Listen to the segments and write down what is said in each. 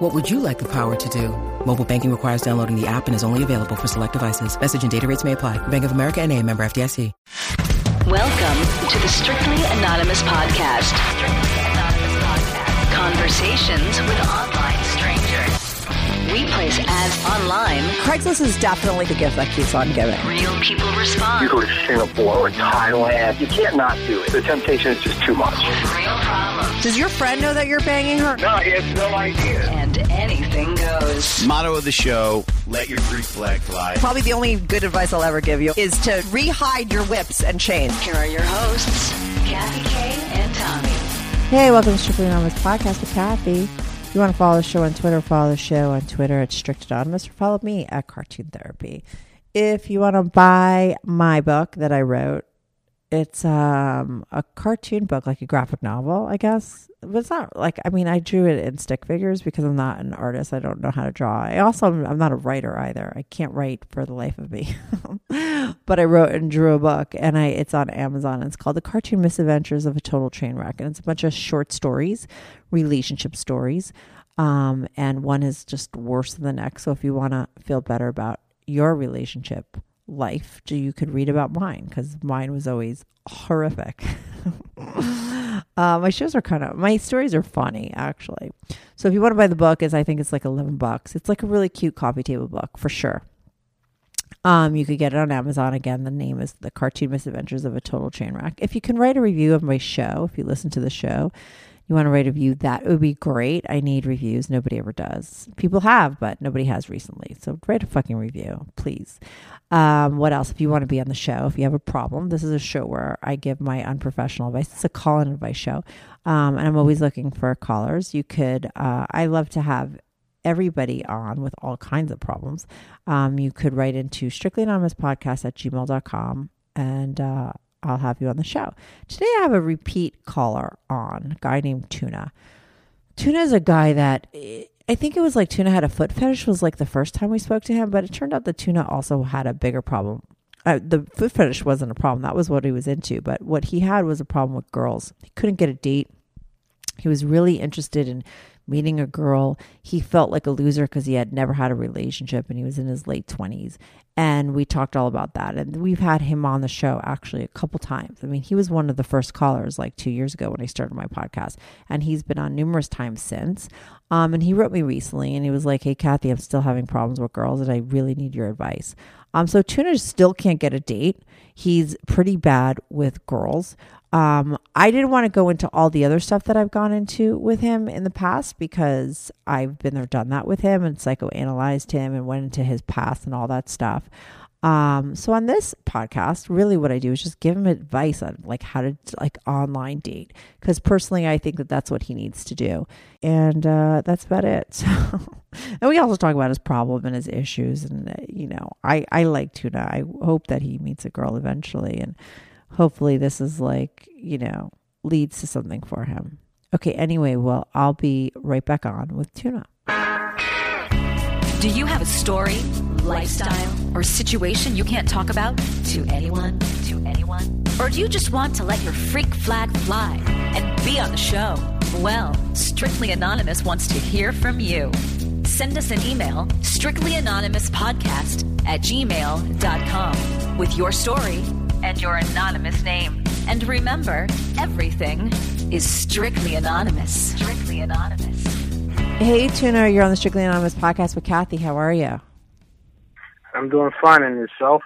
What would you like the power to do? Mobile banking requires downloading the app and is only available for select devices. Message and data rates may apply. Bank of America and a member FDIC. Welcome to the Strictly Anonymous Podcast. Strictly Anonymous Podcast. Conversations with online strangers. We place ads online. Craigslist is definitely the gift that keeps on giving. Real people respond. You go to Singapore or Thailand. You can't not do it. The temptation is just too much. Real problems. Does your friend know that you're banging her? No, he has no idea. And anything goes. Motto of the show: Let your Greek flag fly. Probably the only good advice I'll ever give you is to rehide your whips and chains. Here are your hosts, Kathy Kay and Tommy. Hey, welcome to Strictly Anonymous Podcast with Kathy. If you want to follow the show on Twitter, follow the show on Twitter at Strict Anonymous or follow me at Cartoon Therapy. If you want to buy my book that I wrote, it's um, a cartoon book, like a graphic novel, I guess. But it's not like, I mean, I drew it in stick figures because I'm not an artist. I don't know how to draw. I also, I'm not a writer either. I can't write for the life of me. but I wrote and drew a book and I it's on Amazon. It's called The Cartoon Misadventures of a Total Train Wreck. And it's a bunch of short stories, relationship stories. Um, and one is just worse than the next. So if you want to feel better about your relationship life, you could read about mine because mine was always horrific. uh, my shows are kind of my stories are funny actually. So if you want to buy the book, is I think it's like eleven bucks. It's like a really cute coffee table book for sure. Um, you could get it on Amazon. Again, the name is The Cartoon Misadventures of a Total Train Wreck. If you can write a review of my show, if you listen to the show, you want to write a review, that would be great. I need reviews. Nobody ever does. People have, but nobody has recently. So write a fucking review, please. Um, what else? If you want to be on the show, if you have a problem, this is a show where I give my unprofessional advice. It's a call and advice show. Um, and I'm always looking for callers. You could, uh, I love to have everybody on with all kinds of problems. Um, you could write into strictly anonymous podcast at gmail.com and, uh, I'll have you on the show. Today I have a repeat caller on, a guy named Tuna. Tuna is a guy that I think it was like Tuna had a foot fetish was like the first time we spoke to him, but it turned out that Tuna also had a bigger problem. Uh, the foot fetish wasn't a problem. That was what he was into, but what he had was a problem with girls. He couldn't get a date. He was really interested in meeting a girl. He felt like a loser because he had never had a relationship and he was in his late 20s. And we talked all about that. And we've had him on the show actually a couple times. I mean, he was one of the first callers like two years ago when I started my podcast. And he's been on numerous times since. Um, and he wrote me recently and he was like, Hey, Kathy, I'm still having problems with girls and I really need your advice. Um, so Tuna still can't get a date. He's pretty bad with girls. Um, I didn't want to go into all the other stuff that I've gone into with him in the past because I've been there, done that with him and psychoanalyzed him and went into his past and all that stuff. Um, so on this podcast, really what I do is just give him advice on like how to like online date. Cause personally, I think that that's what he needs to do. And, uh, that's about it. So, and we also talk about his problem and his issues. And, uh, you know, I, I like Tuna. I hope that he meets a girl eventually. And, hopefully this is like, you know, leads to something for him. Okay, anyway, well, I'll be right back on with Tuna. Do you have a story, lifestyle, or situation you can't talk about to anyone? To anyone? Or do you just want to let your freak flag fly and be on the show? Well, Strictly Anonymous wants to hear from you. Send us an email, strictlyanonymouspodcast at gmail.com, with your story and your anonymous name. And remember, everything is strictly anonymous. Strictly anonymous. Hey, Tuna, you're on the Strictly Anonymous podcast with Kathy. How are you? I'm doing fine. And yourself?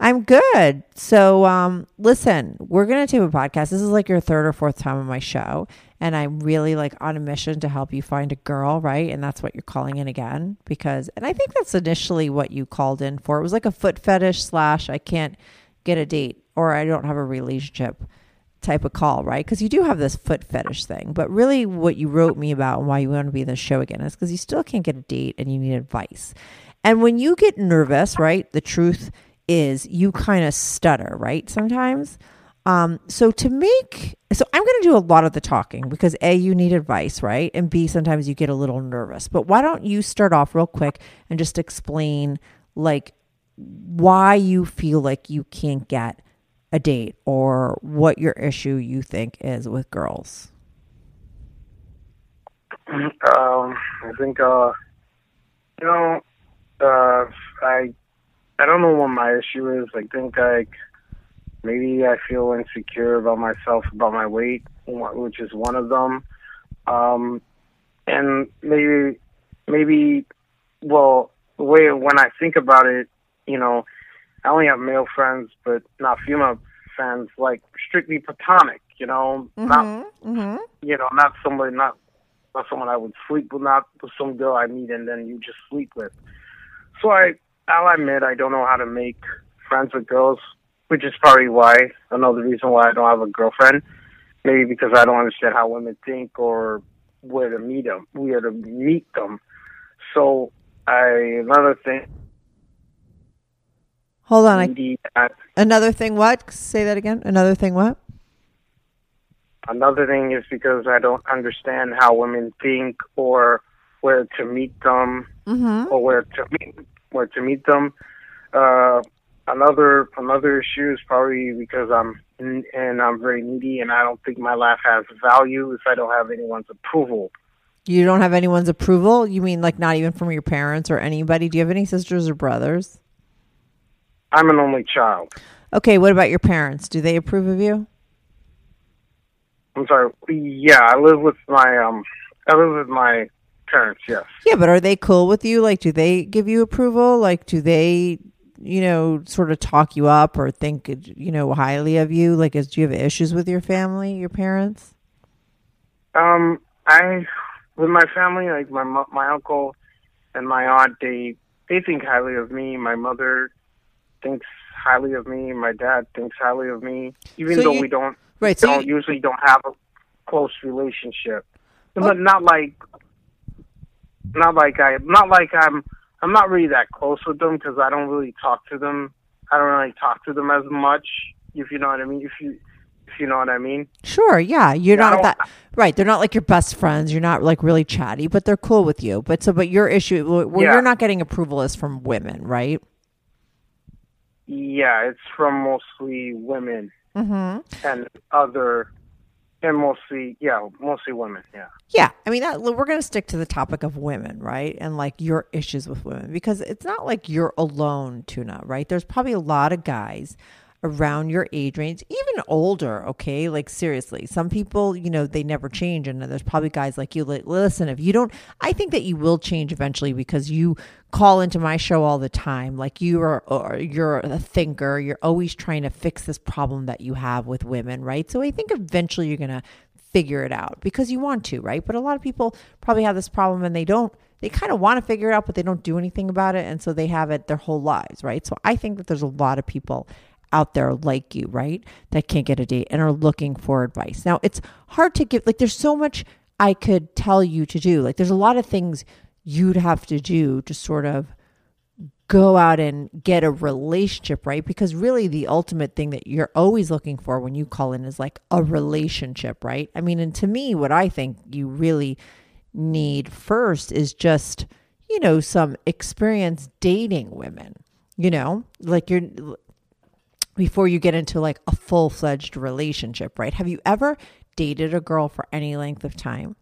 I'm good. So, um, listen, we're going to do a podcast. This is like your third or fourth time on my show. And I'm really like on a mission to help you find a girl, right? And that's what you're calling in again. Because, and I think that's initially what you called in for. It was like a foot fetish slash, I can't get a date or I don't have a relationship type of call, right? Because you do have this foot fetish thing. But really, what you wrote me about and why you want to be in the show again is because you still can't get a date and you need advice. And when you get nervous, right, the truth is you kind of stutter, right? Sometimes. Um, so to make, so I'm going to do a lot of the talking because A, you need advice, right? And B, sometimes you get a little nervous. But why don't you start off real quick and just explain like why you feel like you can't get a date or what your issue you think is with girls? Um, I think, uh, you know, uh, I, I don't know what my issue is. I think like maybe I feel insecure about myself, about my weight, which is one of them. Um, and maybe, maybe, well, the way when I think about it, you know, I only have male friends, but not female friends, like strictly platonic. You know, not Mm-hmm. you know, not somebody, not not someone I would sleep with, not with some girl I meet and then you just sleep with. So I, I'll admit I don't know how to make friends with girls, which is probably why another reason why I don't have a girlfriend. Maybe because I don't understand how women think or where to meet them, where to meet them. So I another thing. Hold on. I, another thing, what? Say that again. Another thing, what? Another thing is because I don't understand how women think or where to meet them Mm-hmm. or where to meet where to meet them. Uh, another another issue is probably because I'm and I'm very needy and I don't think my life has value if I don't have anyone's approval. You don't have anyone's approval? You mean like not even from your parents or anybody? Do you have any sisters or brothers? I'm an only child. Okay, what about your parents? Do they approve of you? I'm sorry. Yeah, I live with my um I live with my parents, yes. Yeah, but are they cool with you? Like, do they give you approval? Like, do they, you know, sort of talk you up or think, you know, highly of you? Like, is, do you have issues with your family, your parents? Um, I with my family, like my my uncle and my aunt, they they think highly of me. My mother thinks highly of me. My dad thinks highly of me, even So though you- we don't Right. So, don't you, usually don't have a close relationship. But not like not like I not like I'm I'm not really that close with them because I don't really talk to them. I don't really talk to them as much. If you know what I mean. If you if you know what I mean. sure. Yeah. You're Yeah, not that, right. They're not like your best friends. You're not like really chatty, but they're cool with you. But so, but your issue, where Yeah. you're not getting approval is from women, right? Yeah, it's from mostly women Mm-hmm. and other, and mostly, yeah, mostly women. Yeah. Yeah, I mean, that, we're going to stick to the topic of women, right? And like your issues with women, because it's not like you're alone, Tuna, right? There's probably a lot of guys around your age range, even older, okay? Like, seriously, some people, you know, they never change. And there's probably guys like you, like, listen, if you don't, I think that you will change eventually because you call into my show all the time. Like, you are, you're a thinker, you're always trying to fix this problem that you have with women, right? So I think eventually you're going to figure it out because you want to, right? But a lot of people probably have this problem and they don't, they kind of want to figure it out, but they don't do anything about it. And so they have it their whole lives, right? So I think that there's a lot of people out there like you, right? That can't get a date and are looking for advice. Now, it's hard to give, like, there's so much I could tell you to do. Like, there's a lot of things you'd have to do to sort of go out and get a relationship, right? Because really the ultimate thing that you're always looking for when you call in is like a relationship, right? I mean, and to me, what I think you really need first is just, you know, some experience dating women, you know, like you're before you get into like a full fledged relationship, right? Have you ever dated a girl for any length of time?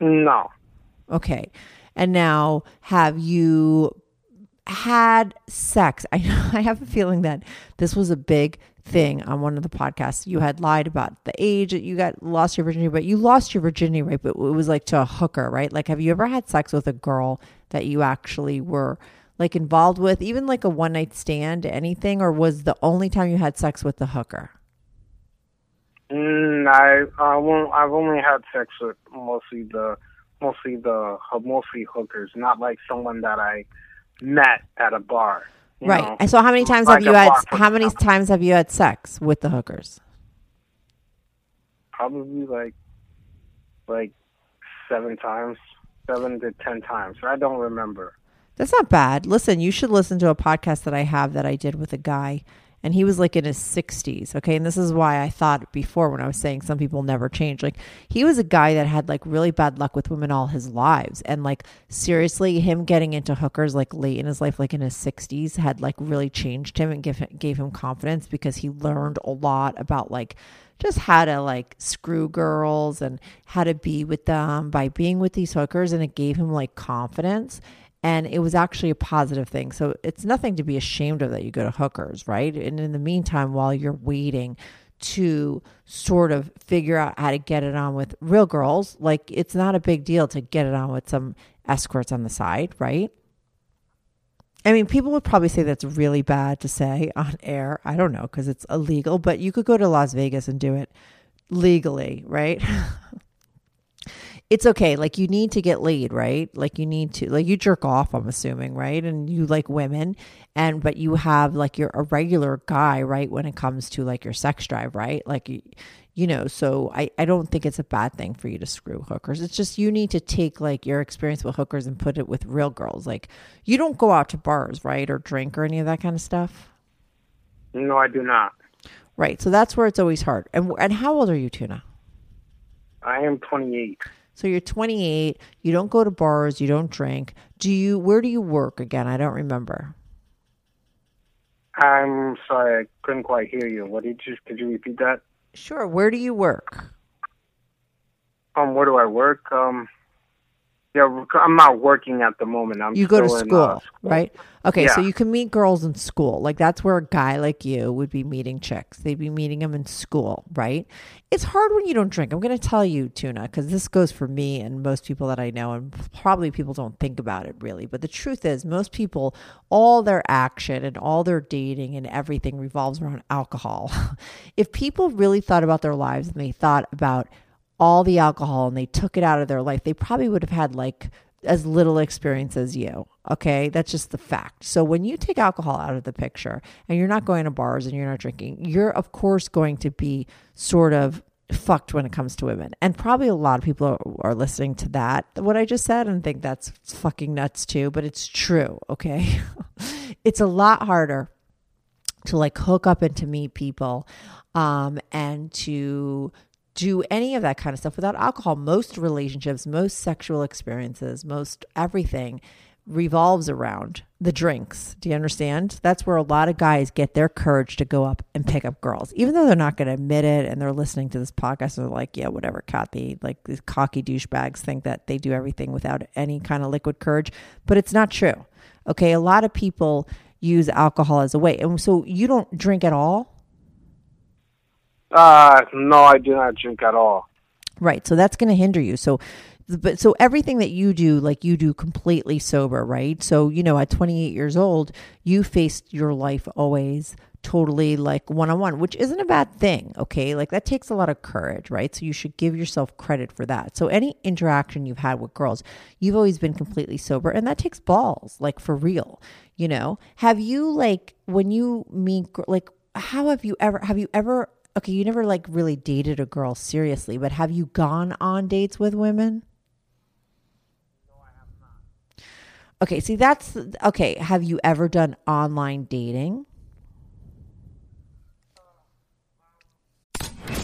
No. Okay. And now, have you had sex? I I have a feeling that this was a big thing on one of the podcasts. You had lied about the age that you got lost your virginity, but you lost your virginity, right? But it was like to a hooker, right? Like, have you ever had sex with a girl that you actually were like involved with, even like a one night stand, anything, or was the only time you had sex with the hooker? Mm, I I won't. I've only had sex with mostly the mostly the mostly hookers, not like someone that I met at a bar. Right. know. And so, how many times Like have you had? How many times have you had sex with the hookers? Probably like like seven times, seven to ten times. I don't remember. That's not bad. Listen, you should listen to a podcast that I have that I did with a guy and he was like in his 60s okay? And this is why i thought before when i was saying some people never change. Like he was a guy that had like really bad luck with women all his lives and like seriously him getting into hookers like late in his life like in his 60s had like really changed him and give, gave him confidence because he learned a lot about like just how to like screw girls and how to be with them by being with these hookers and it gave him like confidence and it was actually a positive thing. So it's nothing to be ashamed of that you go to hookers, right? And in the meantime, while you're waiting to sort of figure out how to get it on with real girls, like it's not a big deal to get it on with some escorts on the side, right? I mean, people would probably say that's really bad to say on air. I don't know because it's illegal, but you could go to Las Vegas and do it legally, right? it's okay. Like you need to get laid, right? Like you need to like you jerk off, I'm assuming, right? And you like women and but you have like you're a regular guy, right, when it comes to like your sex drive, right? Like you, you know, so I, I don't think it's a bad thing for you to screw hookers. It's just you need to take like your experience with hookers and put it with real girls. Like you don't go out to bars, right? Or drink or any of that kind of stuff. No, I do not. Right. So that's where it's always hard. And and how old are you, Tuna? I am 28. So you're 28, you don't go to bars, you don't drink. Do you where do you work again? I don't remember. I'm sorry, I couldn't quite hear you. What did you could you repeat that? Sure. Where do you work? Um, where do I work? Um, yeah, I'm not working at the moment. I'm you go to school, in, uh, school. right? Okay, so you can meet girls in school. Like that's where a guy like you would be meeting chicks. They'd be meeting them in school, right? It's hard when you don't drink. I'm going to tell you, Tuna, because this goes for me and most people that I know, and probably people don't think about it really. But the truth is, most people, all their action and all their dating and everything revolves around alcohol. if people really thought about their lives and they thought about all the alcohol and they took it out of their life, they probably would have had like as little experience as you. Okay. That's just the fact. So when you take alcohol out of the picture and you're not going to bars and you're not drinking, you're of course going to be sort of fucked when it comes to women. And probably a lot of people are, are listening to that, what I just said, and think that's fucking nuts too, but it's true. Okay. it's a lot harder to like hook up and to meet people um, and to do any of that kind of stuff without alcohol. Most relationships, most sexual experiences, most everything revolves around the drinks. Do you understand? That's where a lot of guys get their courage to go up and pick up girls, even though they're not going to admit it and they're listening to this podcast and they're like, yeah, whatever, Kathy. Like these cocky douchebags think that they do everything without any kind of liquid courage, but it's not true. Okay. A lot of people use alcohol as a way. And so you don't drink at all? Uh, no, I do not drink at all. Right. So that's going to hinder you. So, but so everything that you do, like you do completely sober, right? So, you know, at 28 years old, you faced your life always totally like one on one, which isn't a bad thing. Okay. Like that takes a lot of courage, right? So you should give yourself credit for that. So any interaction you've had with girls, you've always been completely sober and that takes balls, like for real, you know? Have you like, when you meet, like, how have you ever, have you ever, okay, you never like really dated a girl seriously, but have you gone on dates with women? No, I have not. okay, see that's okay. Have you ever done online dating?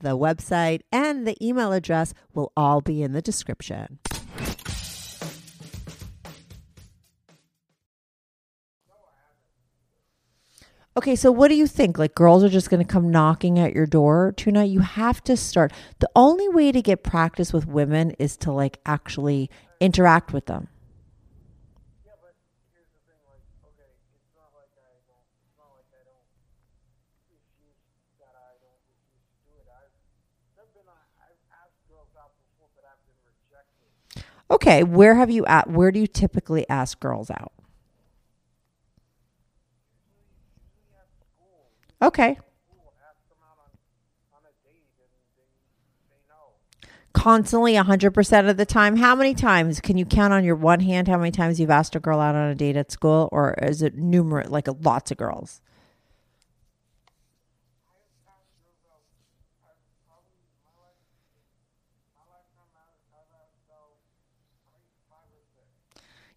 the website, and the email address will all be in the description. Okay, so what do you think? Like girls are just going to come knocking at your door tonight? You have to start. The only way to get practice with women is to like actually interact with them. Okay, where have you at? Where do you typically ask girls out? Okay. Constantly, 100% of the time. How many times can you count on your one hand how many times you've asked a girl out on a date at school? Or is it numerous, like lots of girls?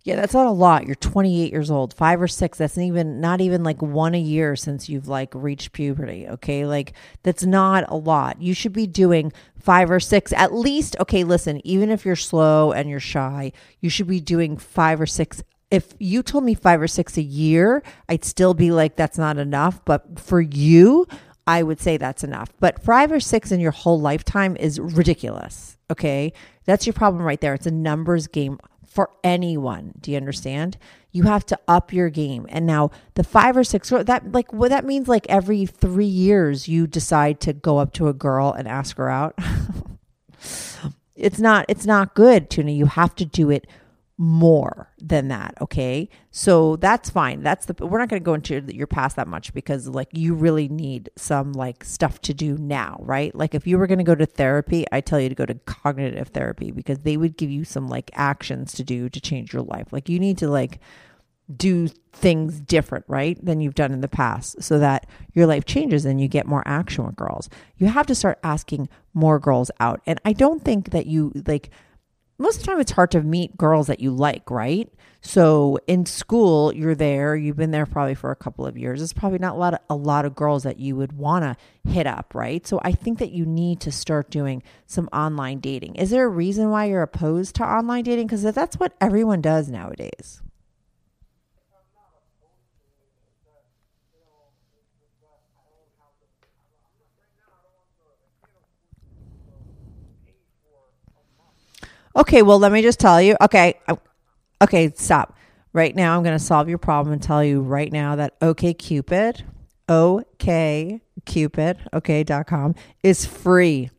Yeah, that's not a lot. You're 28 years old, five or six. That's even not even like one a year since you've like reached puberty. Okay, like that's not a lot. You should be doing five or six at least. Okay, listen, even if you're slow and you're shy, you should be doing five or six. If you told me five or six a year, I'd still be like, that's not enough. But for you, I would say that's enough. But five or six in your whole lifetime is ridiculous. Okay. That's your problem right there. It's a numbers game for anyone. Do you understand? You have to up your game. And now the five or six that like what that means like every 3 years you decide to go up to a girl and ask her out. it's not it's not good, Tuna. You have to do it more than that okay so that's fine that's the we're not going to go into your past that much because like you really need some like stuff to do now right like if you were going to go to therapy i tell you to go to cognitive therapy because they would give you some like actions to do to change your life like you need to like do things different, right, than you've done in the past so that your life changes and you get more action with girls. You have to start asking more girls out. And I don't think that you like most of the time it's hard to meet girls that you like, right? So in school, you're there, you've been there probably for a couple of years. It's probably not a lot of, a lot of girls that you would want to hit up, right? So I think that you need to start doing some online dating. Is there a reason why you're opposed to online dating because that's what everyone does nowadays? Okay, well, let me just tell you. Okay, okay, stop. Right now, I'm going to solve your problem and tell you right now that OK Cupid, OK Cupid, OK.com is free.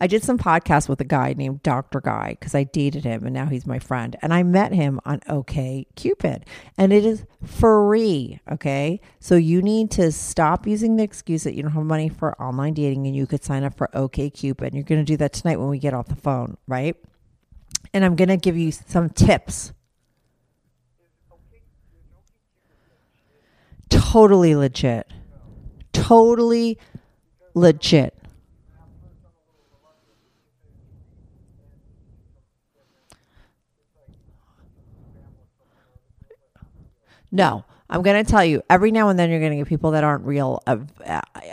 I did some podcasts with a guy named Dr. Guy because I dated him and now he's my friend. And I met him on OK Cupid and it is free. Okay. So you need to stop using the excuse that you don't have money for online dating and you could sign up for OK Cupid. You're going to do that tonight when we get off the phone, right? And I'm going to give you some tips. Totally legit. Totally legit. No. I'm going to tell you, every now and then you're going to get people that aren't real, uh,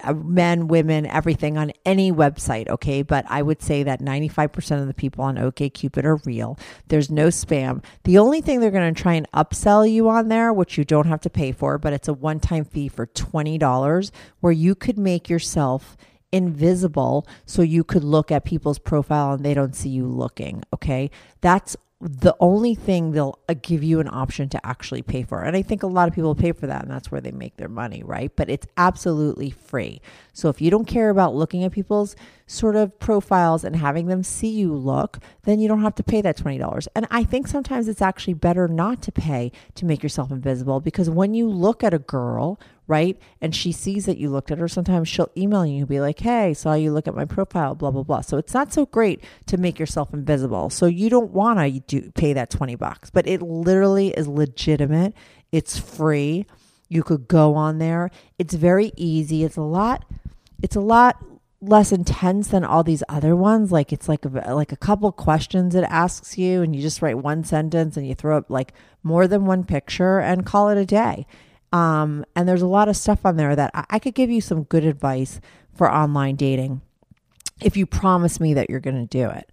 Uh, men, women, everything on any website, okay? But I would say that 95% of the people on OKCupid are real. There's no spam. The only thing they're going to try and upsell you on there, which you don't have to pay for, but it's a one time fee for $20, where you could make yourself invisible so you could look at people's profile and they don't see you looking, okay? That's the only thing they'll uh, give you an option to actually pay for. And I think a lot of people pay for that, and that's where they make their money, right? But it's absolutely free. So if you don't care about looking at people's sort of profiles and having them see you look, then you don't have to pay that $20. And I think sometimes it's actually better not to pay to make yourself invisible because when you look at a girl, right? And she sees that you looked at her. Sometimes she'll email you and be like, hey, saw you look at my profile, blah, blah, blah. So it's not so great to make yourself invisible. So you don't want to do pay that 20 bucks, but it literally is legitimate. It's free. You could go on there. It's very easy. It's a lot, it's a lot less intense than all these other ones. Like it's like a, like a couple questions it asks you, and you just write one sentence and you throw up like more than one picture and call it a day. Um, and there's a lot of stuff on there that I, I could give you some good advice for online dating if you promise me that you're going to do it.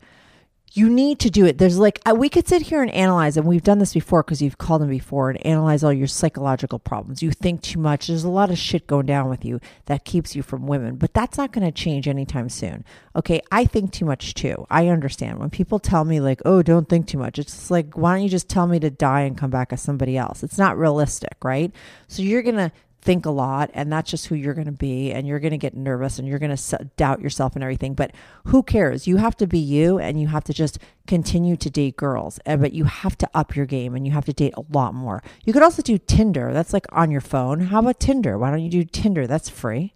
You need to do it. There's like, we could sit here and analyze, and we've done this before because you've called them before and analyze all your psychological problems. You think too much. There's a lot of shit going down with you that keeps you from women, but that's not going to change anytime soon. Okay. I think too much too. I understand when people tell me, like, oh, don't think too much. It's like, why don't you just tell me to die and come back as somebody else? It's not realistic, right? So you're going to think a lot and that's just who you're going to be and you're going to get nervous and you're going to doubt yourself and everything but who cares? You have to be you and you have to just continue to date girls eh, but you have to up your game and you have to date a lot more. You could also do tinder. That's like on your phone. How about tinder? Why don't you do tinder? That's free.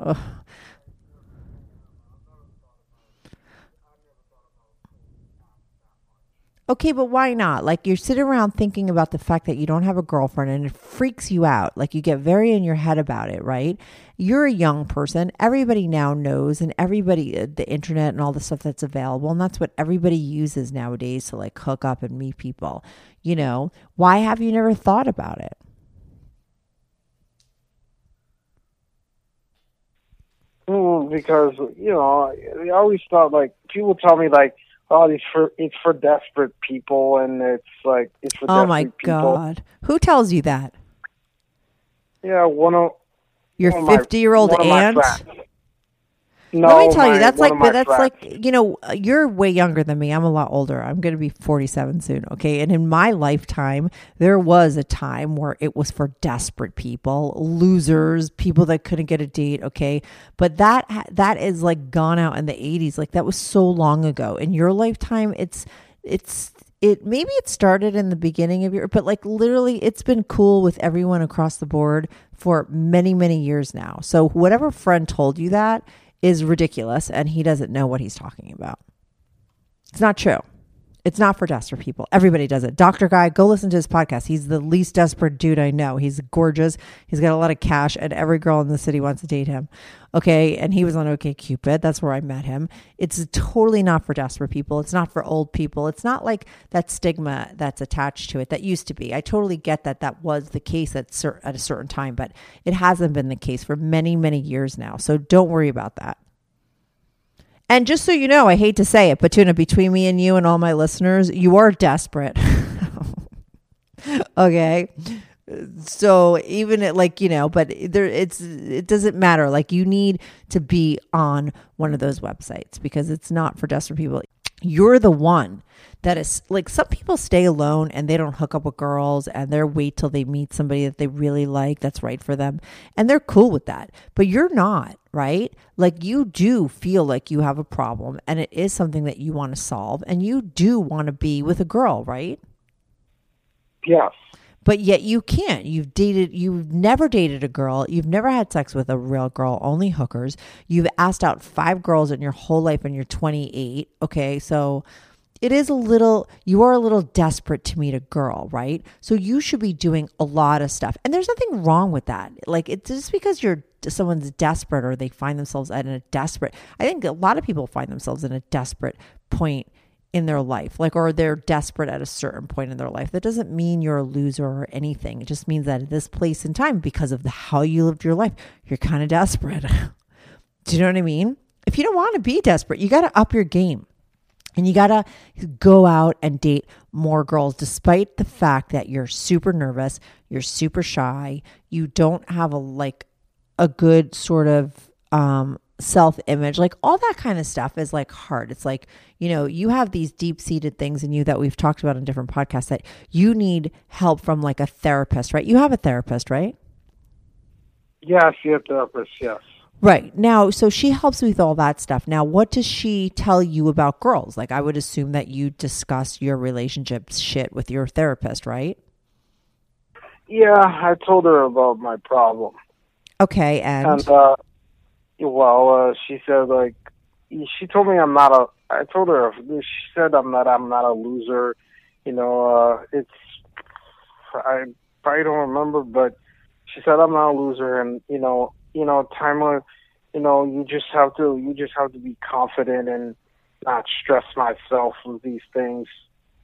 Ugh. Okay, but why not? Like you're sitting around thinking about the fact that you don't have a girlfriend and it freaks you out. Like you get very in your head about it, right? You're a young person. Everybody now knows and everybody uh, the internet and all the stuff that's available and that's what everybody uses nowadays to like hook up and meet people. You know, why have you never thought about it? Well, because you know, I always thought like people tell me like oh, it's for it's for desperate people, and it's like it's for. Oh my people. god! Who tells you that? Yeah, one of your fifty-year-old aunt. No, Let me tell my, you, that's like that's friends. like you know, you're way younger than me. I'm a lot older. I'm going to be 47 soon, okay? And in my lifetime, there was a time where it was for desperate people, losers, people that couldn't get a date, okay? But that that is like gone out in the 80s. Like that was so long ago. In your lifetime, it's it's it maybe it started in the beginning of your but like literally it's been cool with everyone across the board for many many years now so whatever friend told you that is ridiculous and he doesn't know what he's talking about. It's not true. It's not for desperate people. Everybody does it. Dr. Guy, go listen to his podcast. He's the least desperate dude I know. He's gorgeous. He's got a lot of cash, and every girl in the city wants to date him. Okay. And he was on OK Cupid. That's where I met him. It's totally not for desperate people. It's not for old people. It's not like that stigma that's attached to it that used to be. I totally get that that was the case at, cer- at a certain time, but it hasn't been the case for many, many years now. So don't worry about that. And just so you know, I hate to say it, but Tuna, between me and you and all my listeners, you are desperate. okay. So even it like, you know, but there it's it doesn't matter. Like you need to be on one of those websites because it's not for desperate people. You're the one that is like some people stay alone and they don't hook up with girls and they're wait till they meet somebody that they really like that's right for them and they're cool with that but you're not right like you do feel like you have a problem and it is something that you want to solve and you do want to be with a girl right yes but yet you can't. You've dated, you've never dated a girl. You've never had sex with a real girl, only hookers. You've asked out five girls in your whole life and you're 28. Okay. So it is a little, you are a little desperate to meet a girl, right? So you should be doing a lot of stuff. And there's nothing wrong with that. Like, it's just because you're someone's desperate or they find themselves at a desperate, I think a lot of people find themselves in a desperate point in their life, like, or they're desperate at a certain point in their life. That doesn't mean you're a loser or anything. It just means that at this place in time, because of the, how you lived your life, you're kind of desperate. Do you know what I mean? If you don't want to be desperate, you got to up your game. And you got to go out and date more girls, despite the fact that you're super nervous, you're super shy, you don't have a like a good sort of um, self image, like all that kind of stuff is like hard. It's like, you know, you have these deep seated things in you that we've talked about in different podcasts that you need help from like a therapist, right? You have a therapist, right? Yes, you have a therapist, yes. Right. Now, so she helps with all that stuff. Now, what does she tell you about girls? Like, I would assume that you discuss your relationship shit with your therapist, right? Yeah, I told her about my problem. Okay, and, and uh, well, uh, she said like she told me I'm not a. I told her she said I'm not. I'm not a loser. You know, uh, it's I probably don't remember, but she said I'm not a loser, and you know, you know, time of, you know, you just have to, you just have to be confident and not stress myself with these things.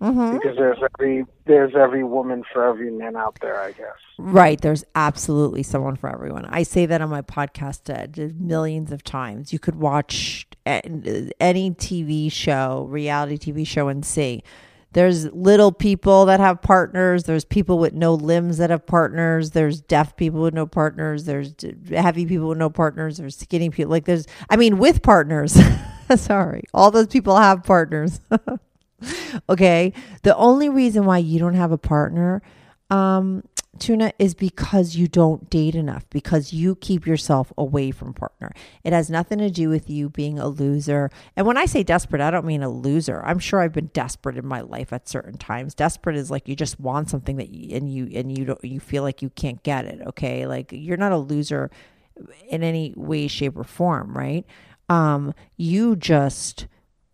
Mm-hmm. Because there's every there's every woman for every man out there, I guess. Right. There's absolutely someone for everyone. I say that on my podcast uh, millions of times. You could watch any TV show, reality TV show, and see. There's little people that have partners. There's people with no limbs that have partners. There's deaf people with no partners. There's heavy people with no partners. There's skinny people. Like there's, I mean, with partners. Sorry. All those people have partners. okay. The only reason why you don't have a partner, um, Tuna, is because you don't date enough, because you keep yourself away from partner. It has nothing to do with you being a loser. And when I say desperate, I don't mean a loser. I'm sure I've been desperate in my life at certain times. Desperate is like you just want something that you, and you and you don't you feel like you can't get it. Okay, like you're not a loser in any way, shape, or form, right? Um, you just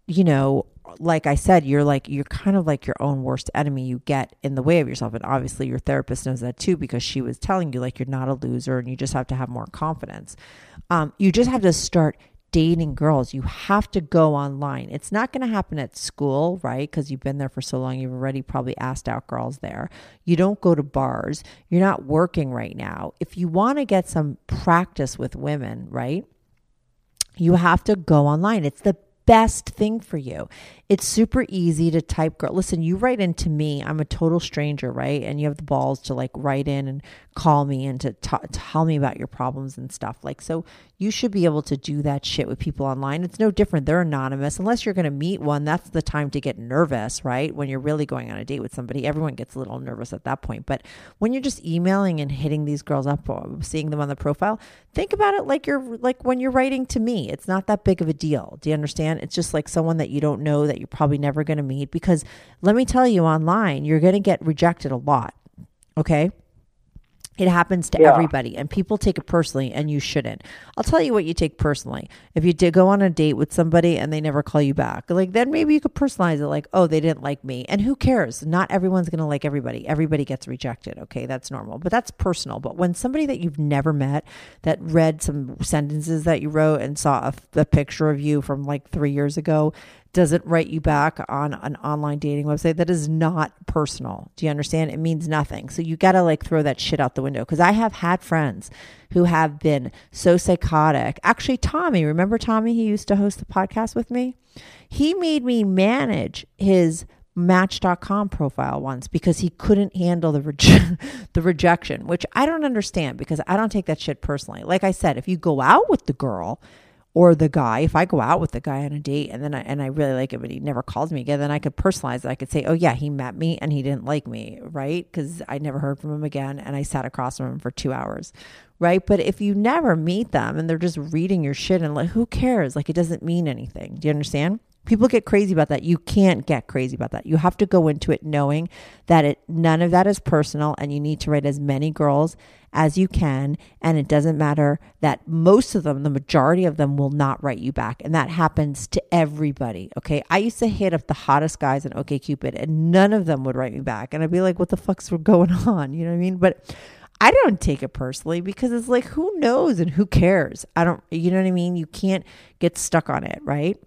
you know, like I said, you're like you're kind of like your own worst enemy. You get in the way of yourself, and obviously your therapist knows that too because she was telling you like you're not a loser, and you just have to have more confidence. Um, you just have to start dating girls. You have to go online. It's not going to happen at school, right? Because you've been there for so long. You've already probably asked out girls there. You don't go to bars. You're not working right now. If you want to get some practice with women, right? you have to go online. It's the best thing for you. It's super easy to type girl. Listen, you write into me. I'm a total stranger, right? And you have the balls to like write in and call me and to t- tell me about your problems and stuff. Like so you should be able to do that shit with people online. It's no different. They're anonymous. Unless you're going to meet one, that's the time to get nervous, right? When you're really going on a date with somebody, everyone gets a little nervous at that point. But when you're just emailing and hitting these girls up or seeing them on the profile, think about it like you're like when you're writing to me. It's not that big of a deal. Do you understand? It's just like someone that you don't know that you're probably never going to meet because let me tell you online, you're going to get rejected a lot. Okay? It happens to Yeah. everybody, and people take it personally, and you shouldn't. I'll tell you what you take personally. If you did go on a date with somebody and they never call you back, like then maybe you could personalize it, like, oh, they didn't like me, and who cares? Not everyone's gonna like everybody. Everybody gets rejected. Okay, that's normal, but that's personal. But when somebody that you've never met that read some sentences that you wrote and saw a, a picture of you from like three years ago doesn't write you back on an online dating website? That is not personal. Do you understand? It means nothing. So you got to like throw that shit out the window. Because i have had friends who have been so psychotic. Actually tommy remember tommy? He used to host the podcast with me. He made me manage his match.com profile once because he couldn't handle the reje- the rejection which i don't understand because i don't take that shit personally. Like i said if you go out with the girl or the guy if i go out with the guy on a date and then I, and I really like him but he never calls me again then i could personalize it. I could say oh yeah he met me and he didn't like me right? Because i never heard from him again and i sat across from him for two hours right? But if you never meet them and they're just reading your shit and like who cares? Like it doesn't mean anything. Do you understand people get crazy about that. You can't get crazy about that. You have to go into it knowing that it none of that is personal and you need to write as many girls as you can. And it doesn't matter that most of them the majority of them will not write you back. And that happens to everybody okay? I used to hit up the hottest guys in okcupid and none of them would write me back. And i'd be like what the fuck's going on? You know what i mean? But I don't take it personally because it's like, who knows and who cares? I don't, you know what I mean? You can't get stuck on it, right?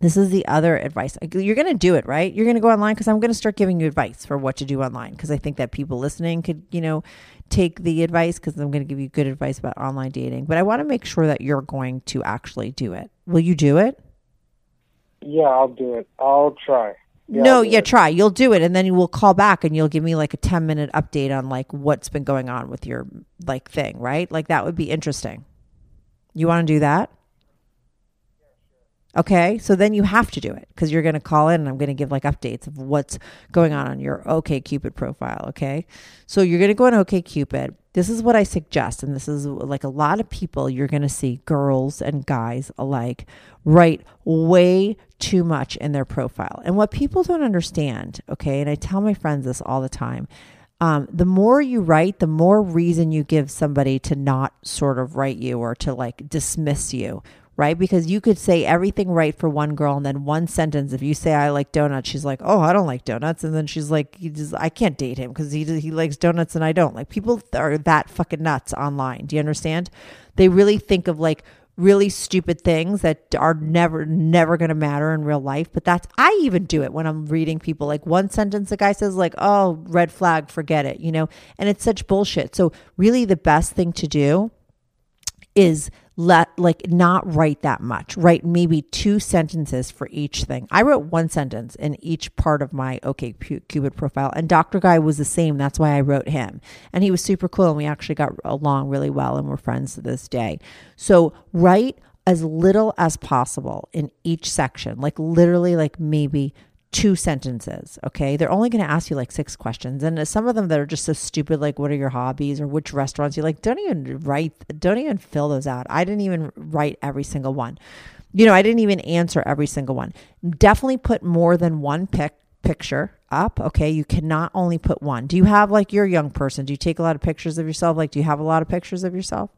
This is the other advice. You're going to do it, right? You're going to go online because I'm going to start giving you advice for what to do online because I think that people listening could, you know, take the advice because I'm going to give you good advice about online dating. But I want to make sure that you're going to actually do it. Will you do it? Yeah, I'll do it. I'll try. Yeah, no, I'll yeah, it. try. You'll do it, and then you will call back, and you'll give me like a ten minute update on like what's been going on with your like thing, right? Like that would be interesting. You want to do that? Okay, so then you have to do it because you're going to call in, and I'm going to give like updates of what's going on on your OK Cupid profile. Okay, so you're going to go on OK Cupid. This is what I suggest, and this is like a lot of people you're going to see, girls and guys alike, write way too much in their profile. And what people don't understand, okay, and I tell my friends this all the time. Um, the more you write, the more reason you give somebody to not sort of write you or to like dismiss you, right? Because you could say everything right for one girl, and then one sentence, if you say I like donuts, she's like, oh, I don't like donuts, and then she's like, just, I can't date him because he he likes donuts and I don't. Like people are that fucking nuts online. Do you understand? They really think of like really stupid things that are never never going to matter in real life but that's i even do it when i'm reading people like one sentence the guy says like oh red flag forget it you know and it's such bullshit so really the best thing to do is let like not write that much. Write maybe two sentences for each thing. I wrote one sentence in each part of my OK Cupid profile and dr guy was the same. That's why i wrote him. And he was super cool and we actually got along really well and we're friends to this day. So write as little as possible in each section like literally like maybe two sentences. Okay. They're only going to ask you like six questions. And uh, some of them that are just so stupid, like what are your hobbies or which restaurants you like, don't even write, don't even fill those out. I didn't even write every single one. You know, I didn't even answer every single one. Definitely put more than one pic picture up. Okay. You cannot only put one. Do you have like you're a young person? Do you take a lot of pictures of yourself? Like, do you have a lot of pictures of yourself?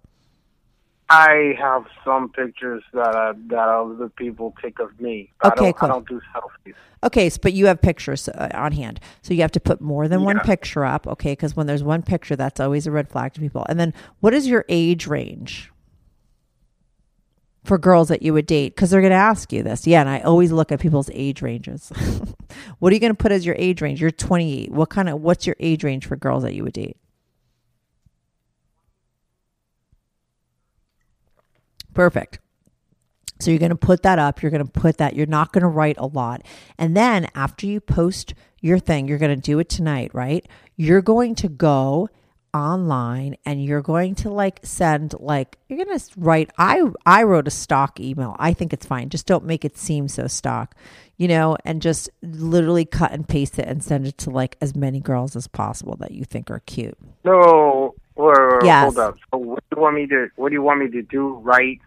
I have some pictures that uh, that other people take of me. Okay, I don't, cool. I don't do selfies. Okay, but you have pictures uh, on hand, so you have to put more than yeah. one picture up. Okay, because when there's one picture, that's always a red flag to people. And then, what is your age range for girls that you would date? Because they're going to ask you this. Yeah, and I always look at people's age ranges. what are you going to put as your age range? You're 28. What kind of what's your age range for girls that you would date? Perfect. So you're going to put that up. You're going to put that. You're not going to write a lot. And then after you post your thing, you're going to do it tonight, right? You're going to go online and you're going to like send like you're going to write I I wrote a stock email. I think it's fine. Just don't make it seem so stock. You know, and just literally cut and paste it and send it to like as many girls as possible that you think are cute. No, or yes. hold up. So what do you want me to what do you want me to do? Write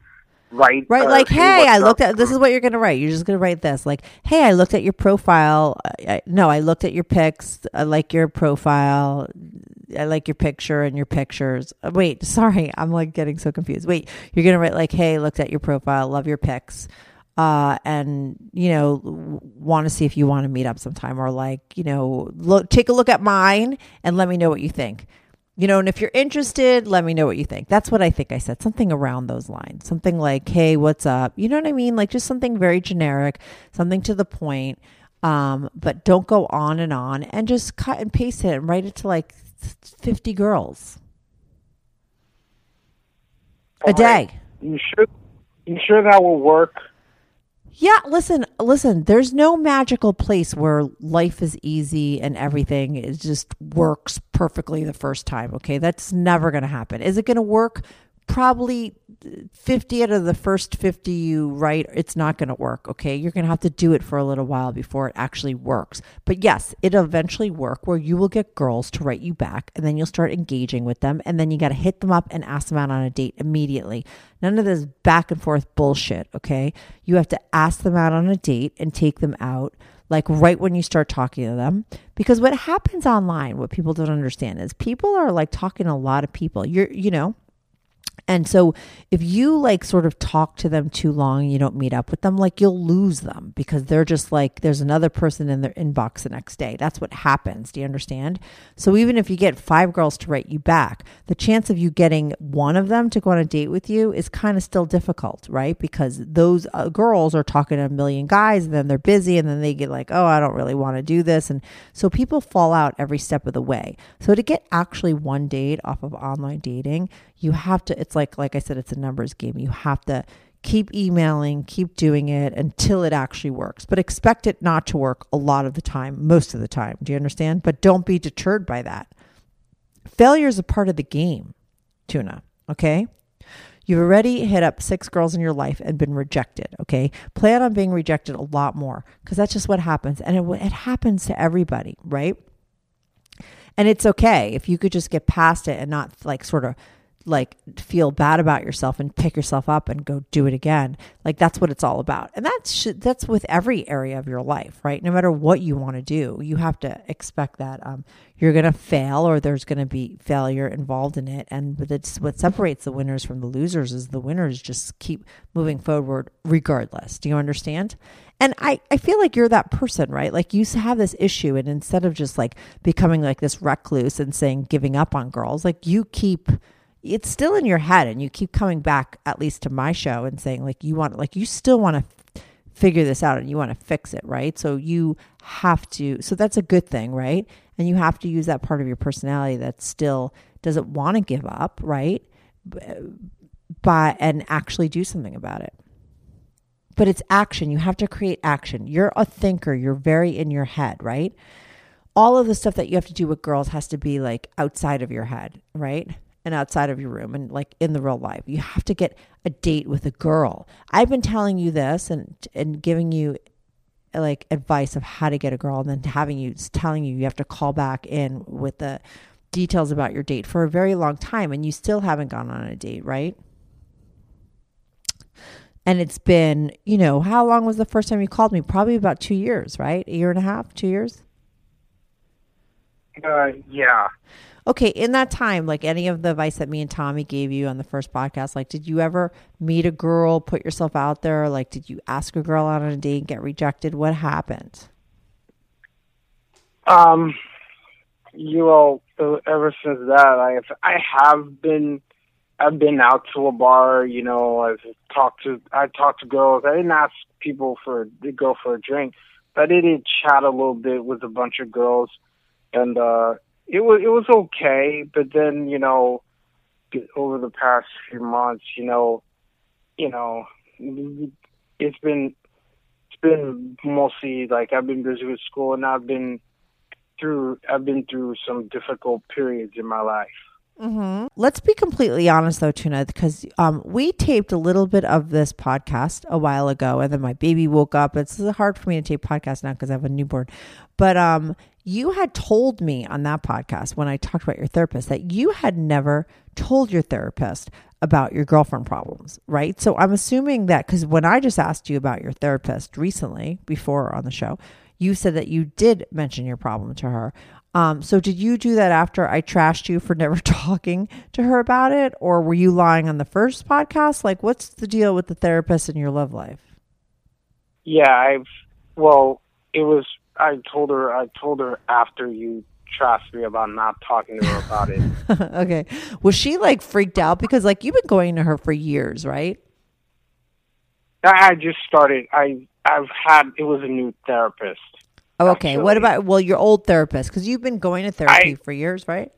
Right, right. Uh, like, hey, I looked at. This is what you're going to write. You're just going to write this. Like, hey, I looked at your profile. I, no, I looked at your pics. I like your profile. I like your picture and your pictures. Uh, wait, sorry, I'm like getting so confused. Wait, you're going to write like, hey, looked at your profile. Love your pics. Uh, and you know, want to see if you want to meet up sometime, or like, you know, look, take a look at mine and let me know what you think. You know, and if you're interested, let me know what you think. That's what I think I said. Something around those lines. Something like, hey, what's up? You know what I mean? Like just something very generic, something to the point. Um, but don't go on and on and just cut and paste it and write it to like 50 girls a day. You sure you sure that will work? Yeah, listen, listen, there's no magical place where life is easy and everything is just works perfectly the first time, okay? That's never going to happen. Is it going to work probably 50 out of the first 50 you write, it's not going to work. Okay. You're going to have to do it for a little while before it actually works. But yes, it'll eventually work where you will get girls to write you back and then you'll start engaging with them. And then you got to hit them up and ask them out on a date immediately. None of this back and forth bullshit. Okay. You have to ask them out on a date and take them out like right when you start talking to them. Because what happens online, what people don't understand is people are like talking to a lot of people. You're, you know, and so if you like sort of talk to them too long you don't meet up with them, like you'll lose them because they're just like there's another person in their inbox the next day. That's what happens. Do you understand? So even if you get five girls to write you back, the chance of you getting one of them to go on a date with you is kind of still difficult, right? Because those uh, girls are talking to a million guys and then they're busy and then they get like, "Oh, I don't really want to do this." And so people fall out every step of the way. So to get actually one date off of online dating, you have to it's like like i said it's a numbers game you have to keep emailing keep doing it until it actually works but expect it not to work a lot of the time most of the time do you understand but don't be deterred by that failure is a part of the game tuna okay You've already hit up six girls in your life and been rejected. Okay. Plan on being rejected a lot more because that's just what happens. And it, it happens to everybody, right? And it's okay if you could just get past it and not like sort of like feel bad about yourself and pick yourself up and go do it again. Like that's what it's all about. And that's that's with every area of your life, right? No matter what you want to do, you have to expect that um, you're going to fail or there's going to be failure involved in it. And it's what separates the winners from the losers is the winners just keep moving forward regardless. Do you understand? And I, I feel like you're that person, right? Like you have this issue, and instead of just like becoming like this recluse and saying giving up on girls, like you keep it's still in your head and you keep coming back at least to my show and saying like you want like you still want to figure this out and you want to fix it, right? So you have to so that's a good thing, right? And you have to use that part of your personality that still doesn't want to give up, right? But and actually do something about it. But it's action. You have to create action. You're a thinker. You're very in your head, right? All of the stuff that you have to do with girls has to be like outside of your head, right? And outside of your room and like in the real life. You have to get a date with a girl. I've been telling you this and and giving you like advice of how to get a girl and then having you telling you you have to call back in with the details about your date for a very long time and you still haven't gone on a date, right? And it's been, you know, how long was the first time you called me? Probably about two years, right? A year and a half, two years? Uh, yeah. Okay, in that time, like any of the advice that me and Tommy gave you on the first podcast, like did you ever meet a girl, put yourself out there? Like did you ask a girl out on a date and get rejected? What happened? Um, you know, ever since that, I have, I have been, I've been out to a bar. You know, I've talked to, I talked to girls. I didn't ask people for to go for a drink, but I did chat a little bit with a bunch of girls, and uh it was it was okay, but then you know, over the past few months, you know, you know, it's been it's been mostly like I've been busy with school, and I've been through I've been through some difficult periods in my life. Mm-hmm. Let's be completely honest, though, Tuna, because um, we taped a little bit of this podcast a while ago, and then my baby woke up. It's hard for me to tape podcasts now because I have a newborn. But um, you had told me on that podcast when I talked about your therapist that you had never told your therapist about your girlfriend problems, right? So I'm assuming that because when I just asked you about your therapist recently, before on the show, you said that you did mention your problem to her. Um, so did you do that after I trashed you for never talking to her about it, or were you lying on the first podcast? Like, what's the deal with the therapist in your love life? Yeah, I've well, it was. I told her. I told her after you trashed me about not talking to her about it. okay, was she like freaked out because like you've been going to her for years, right? I just started. I I've had. It was a new therapist. Oh, okay. What about well, your old therapist? Because you've been going to therapy I, for years, right?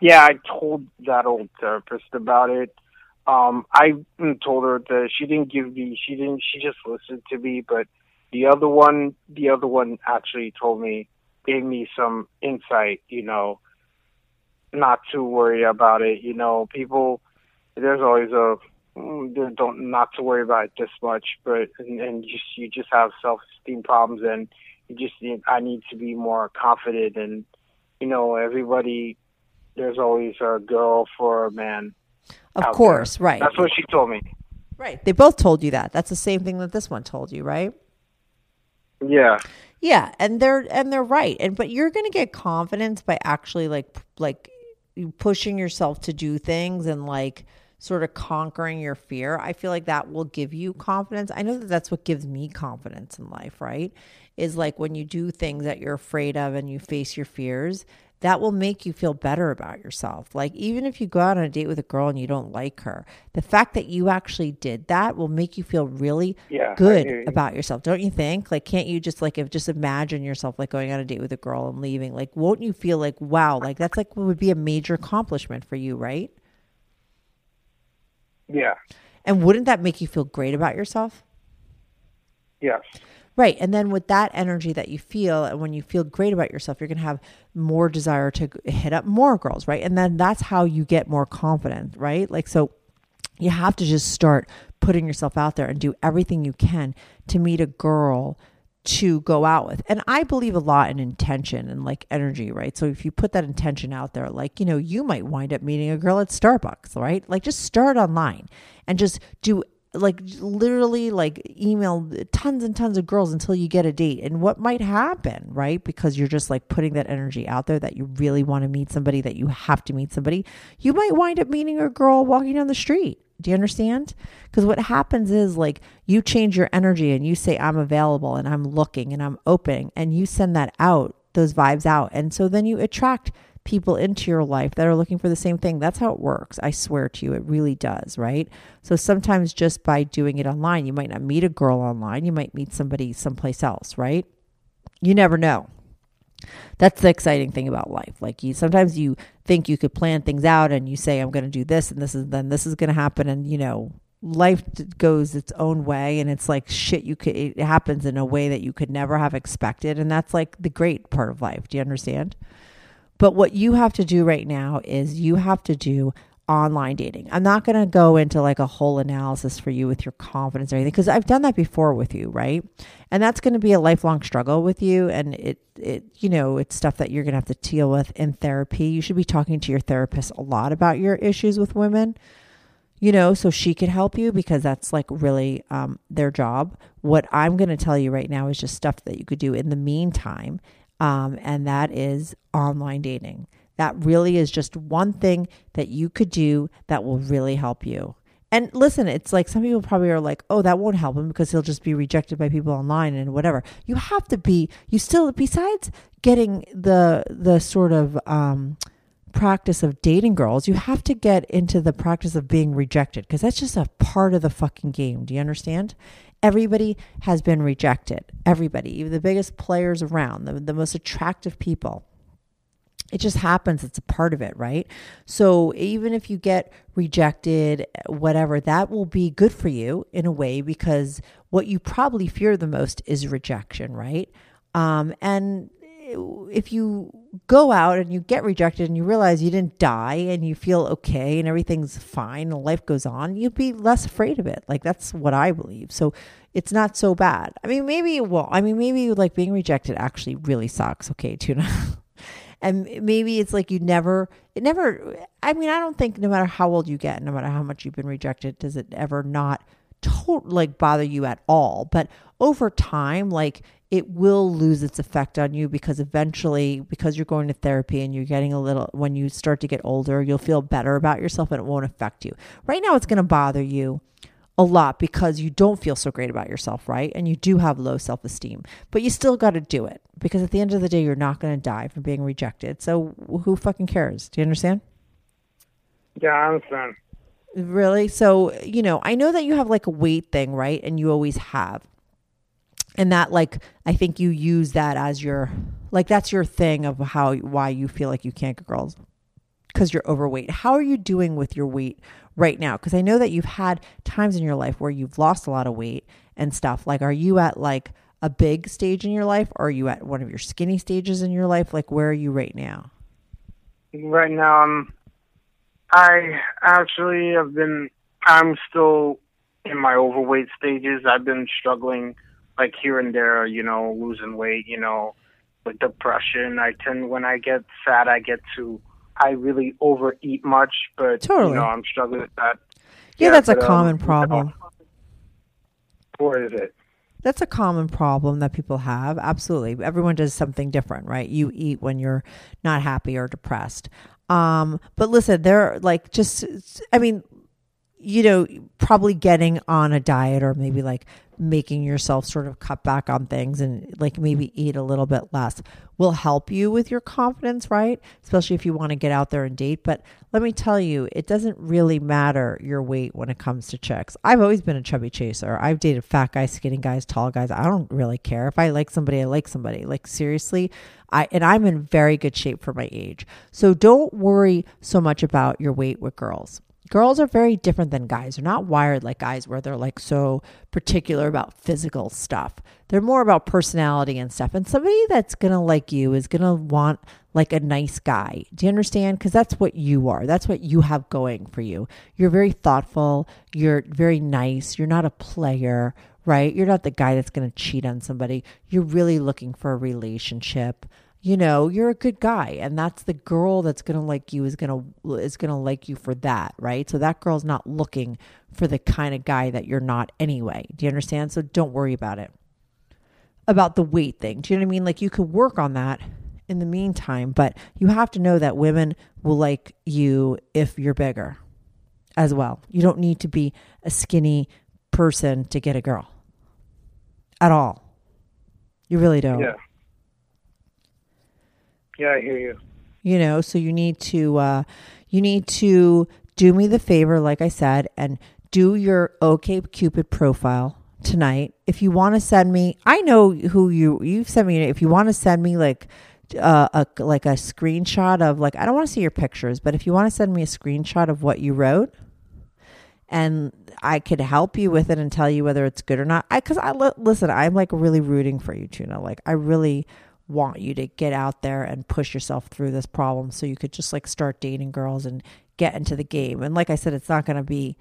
Yeah, I told that old therapist about it. Um, I told her that she didn't give me. She didn't. She just listened to me. But the other one, the other one actually told me, gave me some insight. You know, not to worry about it. You know, people. There's always a mm, don't not to worry about it this much, but and, and just you just have self esteem problems and just need, I need to be more confident and you know everybody there's always a girl for a man. Of course, there. right. That's what she told me. Right. They both told you that. That's the same thing that this one told you, right? Yeah. Yeah, and they're and they're right. And but you're going to get confidence by actually like like pushing yourself to do things and like sort of conquering your fear. I feel like that will give you confidence. I know that that's what gives me confidence in life, right? is like when you do things that you're afraid of and you face your fears, that will make you feel better about yourself. Like, even if you go out on a date with a girl and you don't like her, the fact that you actually did that will make you feel really yeah, good you. about yourself, don't you think? Like, can't you just like, if just imagine yourself like going on a date with a girl and leaving? Like, won't you feel like, wow, like that's like would be a major accomplishment for you, right? Yeah. And wouldn't that make you feel great about yourself? Yes. Right. And then with that energy that you feel, and when you feel great about yourself, you're going to have more desire to hit up more girls. Right. And then that's how you get more confident. Right. Like, so you have to just start putting yourself out there and do everything you can to meet a girl to go out with. And I believe a lot in intention and like energy, right? So if you put that intention out there, like, you know, you might wind up meeting a girl at Starbucks, right? Like just start online and just do like literally like email tons and tons of girls until you get a date and what might happen right because you're just like putting that energy out there that you really want to meet somebody that you have to meet somebody you might wind up meeting a girl walking down the street do you understand because what happens is like you change your energy and you say i'm available and i'm looking and i'm open and you send that out those vibes out and so then you attract people into your life that are looking for the same thing. That's how it works. I swear to you, it really does, right? So sometimes just by doing it online, you might not meet a girl online, you might meet somebody someplace else, right? You never know. That's the exciting thing about life. Like you sometimes you think you could plan things out and you say I'm going to do this and this is then this is going to happen and you know life goes its own way and it's like shit you could it happens in a way that you could never have expected and that's like the great part of life. Do you understand? But what you have to do right now is you have to do online dating. I'm not going to go into like a whole analysis for you with your confidence or anything because I've done that before with you, right? And that's going to be a lifelong struggle with you and it it you know, it's stuff that you're going to have to deal with in therapy. You should be talking to your therapist a lot about your issues with women. You know, so she could help you because that's like really um, their job. What I'm going to tell you right now is just stuff that you could do in the meantime, um, and that is online dating that really is just one thing that you could do that will really help you. And listen, it's like some people probably are like, oh, that won't help him because he'll just be rejected by people online and whatever. You have to be, you still, besides getting the, the sort of, um, practice of dating girls, you have to get into the practice of being rejected because that's just a part of the fucking game. Do you understand? Everybody has been rejected. Everybody, even the biggest players around, the, the most attractive people it just happens it's a part of it right so even if you get rejected whatever that will be good for you in a way because what you probably fear the most is rejection right um, and if you go out and you get rejected and you realize you didn't die and you feel okay and everything's fine and life goes on, you'd be less afraid of it. Like that's what I believe. So it's not so bad. I mean, maybe, well, I mean, maybe like being rejected actually really sucks. Okay, tuna. and maybe it's like you never it never i mean i don't think no matter how old you get no matter how much you've been rejected does it ever not totally like bother you at all. But over time like it will lose its effect on you because eventually because you're going to therapy and you're getting a little when you start to get older you'll feel better about yourself and it won't affect you. Right now it's going to bother you a lot because you don't feel so great about yourself, right? And you do have low self esteem, but you still got to do it because at the end of the day, you're not going to die from being rejected. So who fucking cares? Do you understand? Yeah, I understand. Really? So, you know, I know that you have like a weight thing, right? And you always have. And that, like, I think you use that as your, like, that's your thing of how, why you feel like you can't get girls because you're overweight. How are you doing with your weight right now? Because I know that you've had times in your life where you've lost a lot of weight and stuff. Like, are you at like a big stage in your life? Or are you at one of your skinny stages in your life? Like, where are you right now? Right now, I'm. I actually have been. I'm still in my overweight stages. I've been struggling, like here and there. You know, losing weight. You know, with depression. I tend when I get fat, I get to I really overeat much, but totally. you know, I'm struggling with that. Yeah, yeah that's but, a um, common um, problem. What is it? That's a common problem that people have. Absolutely. Everyone does something different, right? You eat when you're not happy or depressed. Um, but listen, they're like just I mean, you know, probably getting on a diet or maybe like making yourself sort of cut back on things and like maybe eat a little bit less will help you with your confidence, right? Especially if you want to get out there and date. But let me tell you, it doesn't really matter your weight when it comes to chicks. I've always been a chubby chaser. I've dated fat guys, skinny guys, tall guys. I don't really care. If I like somebody, I like somebody. Like seriously, I and I'm in very good shape for my age. So don't worry so much about your weight with girls girls are very different than guys. They're not wired like guys where they're like so particular about physical stuff. They're more about personality and stuff. And somebody that's going to like you is going to want like a nice guy. Do you understand? Because that's what you are. That's what you have going for you. You're very thoughtful. You're very nice. You're not a player, right? You're not the guy that's going to cheat on somebody. You're really looking for a relationship you know you're a good guy and that's the girl that's going to like you is going to is going to like you for that right? So that girl's not looking for the kind of guy that you're not anyway. Do you understand? So don't worry about it. About the weight thing. Do you know what i mean? Like you could work on that in the meantime but you have to know that women will like you if you're bigger as well. You don't need to be a skinny person to get a girl at all. You really don't. Yeah yeah, I hear you. you know, so you need to uh you need to do me the favor like I said and do your OK Cupid profile tonight. If you want to send me, I know who you you've sent me if you want to send me like uh, a like a screenshot of like I don't want to see your pictures, but if you want to send me a screenshot of what you wrote, and I could help you with it and tell you whether it's good or not. I because I listen, I'm like really rooting for you, Tuna. Like I really want you to get out there and push yourself through this problem so you could just like start dating girls and get into the game. And like I said, it's not going to be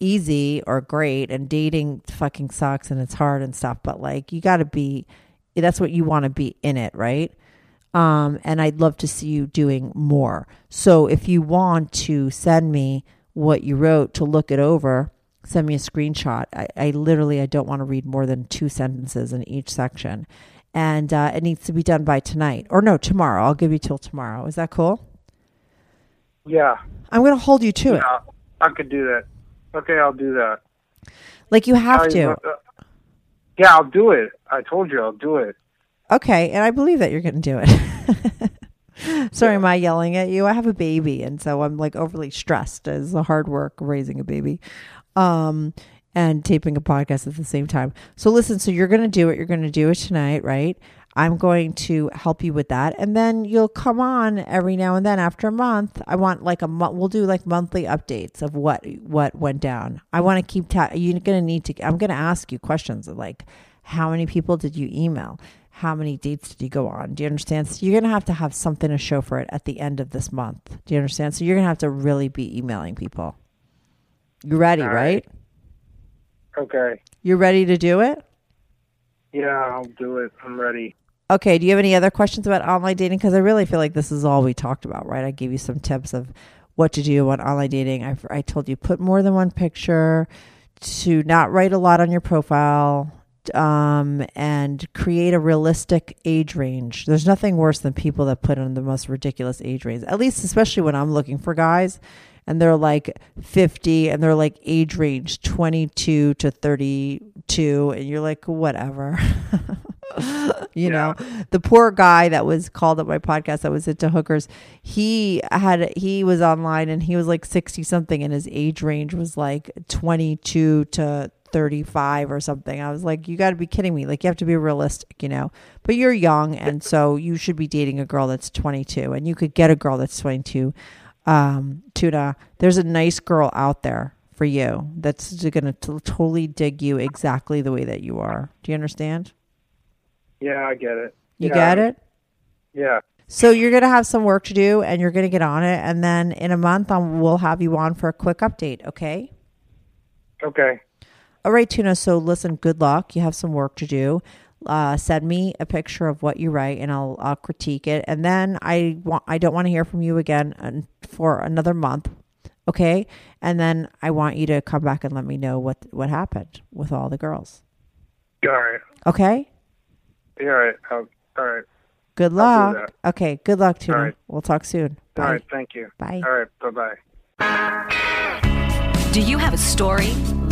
easy or great and dating fucking sucks and it's hard and stuff, but like you got to be that's what you want to be in it, right? Um, and I'd love to see you doing more. So if you want to send me what you wrote to look it over, send me a screenshot. I, I literally I don't want to read more than two sentences in each section, and uh, it needs to be done by tonight or no tomorrow. I'll give you till tomorrow. Is that cool? Yeah. I'm going to hold you to yeah, it. I could do that. Okay, I'll do that. Like you have I- to. uh, yeah, I'll do it. I told you I'll do it. Okay, and I believe that you're going to do it. Sorry, am I yelling at you? I have a baby, and so I'm like overly stressed as the hard work of raising a baby, um, and taping a podcast at the same time. So listen, so you're going to do it. You're going to do it tonight, right? I'm going to help you with that, and then you'll come on every now and then after a month. I want like a month. We'll do like monthly updates of what what went down. I want to keep. Ta- you're going to need to. I'm going to ask you questions of like, how many people did you email? How many dates did you go on? Do you understand? So you're going to have to have something to show for it at the end of this month. Do you understand? So you're going to have to really be emailing people. You ready, right. Okay. You're ready to do it? Yeah, I'll do it. I'm ready. Okay. Do you have any other questions about online dating? Because I really feel like this is all we talked about, right? I gave you some tips of what to do on online dating. I, I told you put more than one picture, to not write a lot on your profile, um, and create a realistic age range. There's nothing worse than people that put in the most ridiculous age range, at least, especially when I'm looking for guys and they're like 50 and they're like age range 22 to 32 and you're like whatever. You know? The poor guy that was called up my podcast that was into hookers he had he was online and he was like 60 something and his age range was like 22 to 35 or something. I was like you got to be kidding me. Like you have to be realistic you know? But you're young and so you should be dating a girl that's 22 and you could get a girl that's 22 um, Tuna, there's a nice girl out there for you that's going to totally dig you exactly the way that you are. Do you understand? Yeah, I get it. You yeah, get it? Yeah. So you're going to have some work to do and you're going to get on it. And then in a month, um, we'll have you on for a quick update. Okay. Okay. All right, Tuna. So listen, good luck. You have some work to do. Uh, send me a picture of what you write and I'll, I'll critique it. And then I want, I don't want to hear from you again for another month. Okay. And then I want you to come back and let me know what, what happened with all the girls. All right. Okay. Yeah, all right. I'll, all right. Good luck. Okay. Good luck, Tuna. All right. We'll talk soon. Bye. All right. Thank you. Bye. All right. Bye bye. Do you have a story,